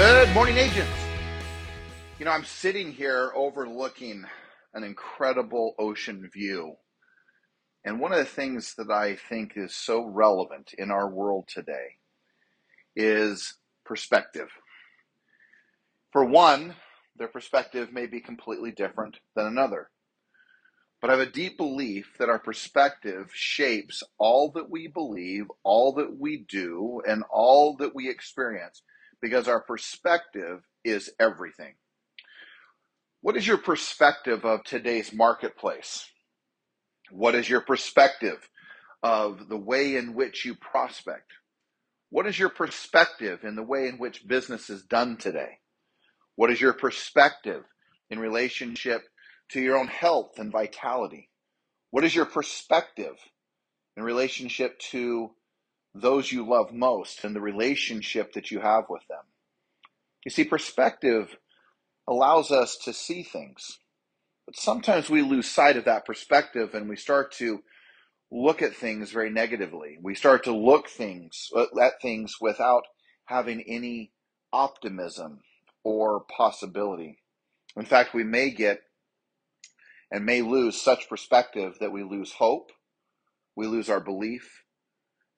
Good morning, agents. You know, I'm sitting here overlooking an incredible ocean view. And one of the things that I think is so relevant in our world today is perspective. For one, their perspective may be completely different than another. But I have a deep belief that our perspective shapes all that we believe, all that we do, and all that we experience because our perspective is everything. What is your perspective of today's marketplace? What is your perspective of the way in which you prospect? What is your perspective in the way in which business is done today? What is your perspective in relationship to your own health and vitality? What is your perspective in relationship to those you love most and the relationship that you have with them? You see, perspective allows us to see things, but sometimes we lose sight of that perspective and we start to look at things very negatively. We start to look things uh, at things without having any optimism or possibility. In fact, we may get and may lose such perspective that we lose hope, we lose our belief,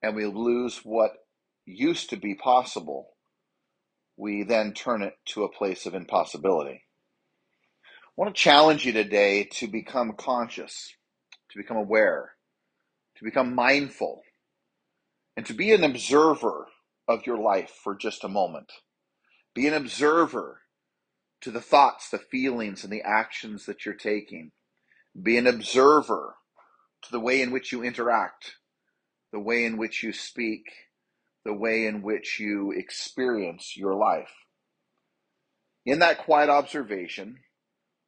and we lose what used to be possible. We then turn it to a place of impossibility. I want to challenge you today to become conscious, to become aware, to become mindful, and to be an observer of your life for just a moment. Be an observer to the thoughts, the feelings, and the actions that you're taking. Be an observer to the way in which you interact, the way in which you speak, the way in which you experience your life. In that quiet observation,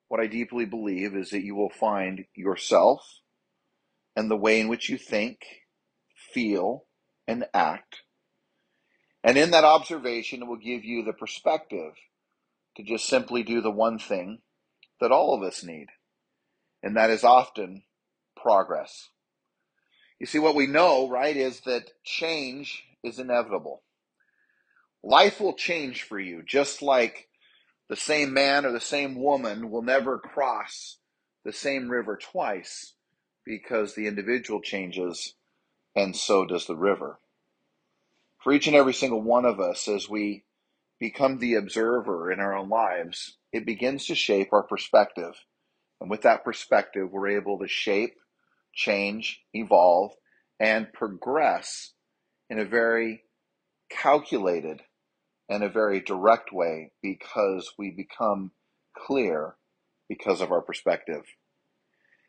what I deeply believe is that you will find yourself and the way in which you think, feel, and act and in that observation, it will give you the perspective to just simply do the one thing that all of us need, and that is often progress. You see, what we know, right, is that change is inevitable. Life will change for you, just like the same man or the same woman will never cross the same river twice because the individual changes and so does the river for each and every single one of us as we become the observer in our own lives, it begins to shape our perspective. And with that perspective, we're able to shape, change, evolve, and progress in a very calculated and a very direct way because we become clear because of our perspective.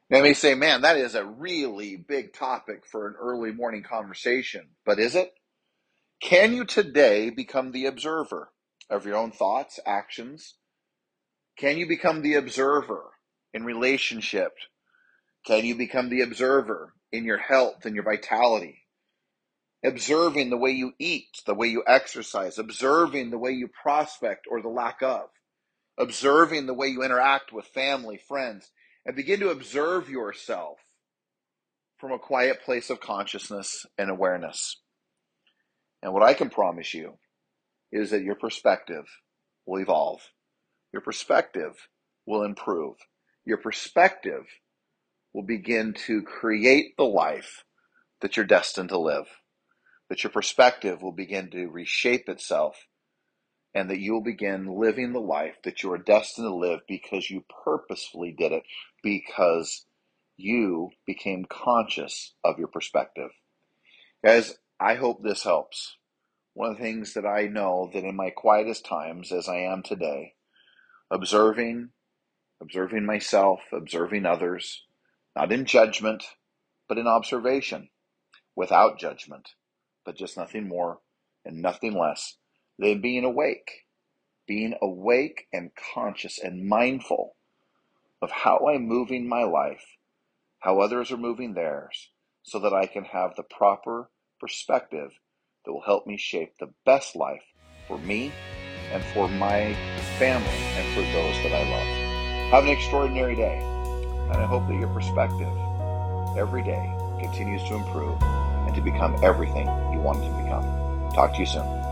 Now, you may say, man, that is a really big topic for an early morning conversation, but is it? Can you today become the observer of your own thoughts, actions? Can you become the observer in relationship? Can you become the observer in your health and your vitality? Observing the way you eat, the way you exercise, observing the way you prospect or the lack of, observing the way you interact with family, friends, and begin to observe yourself from a quiet place of consciousness and awareness. And what I can promise you is that your perspective will evolve. Your perspective will improve. Your perspective will begin to create the life that you're destined to live. That your perspective will begin to reshape itself and that you will begin living the life that you are destined to live because you purposefully did it, because you became conscious of your perspective. Guys, I hope this helps. One of the things that I know that in my quietest times, as I am today, observing, observing myself, observing others, not in judgment, but in observation, without judgment, but just nothing more and nothing less than being awake, being awake and conscious and mindful of how I'm moving my life, how others are moving theirs, so that I can have the proper perspective that will help me shape the best life for me and for my family and for those that I love. Have an extraordinary day, and I hope that your perspective every day continues to improve and to become everything you want it to become. Talk to you soon.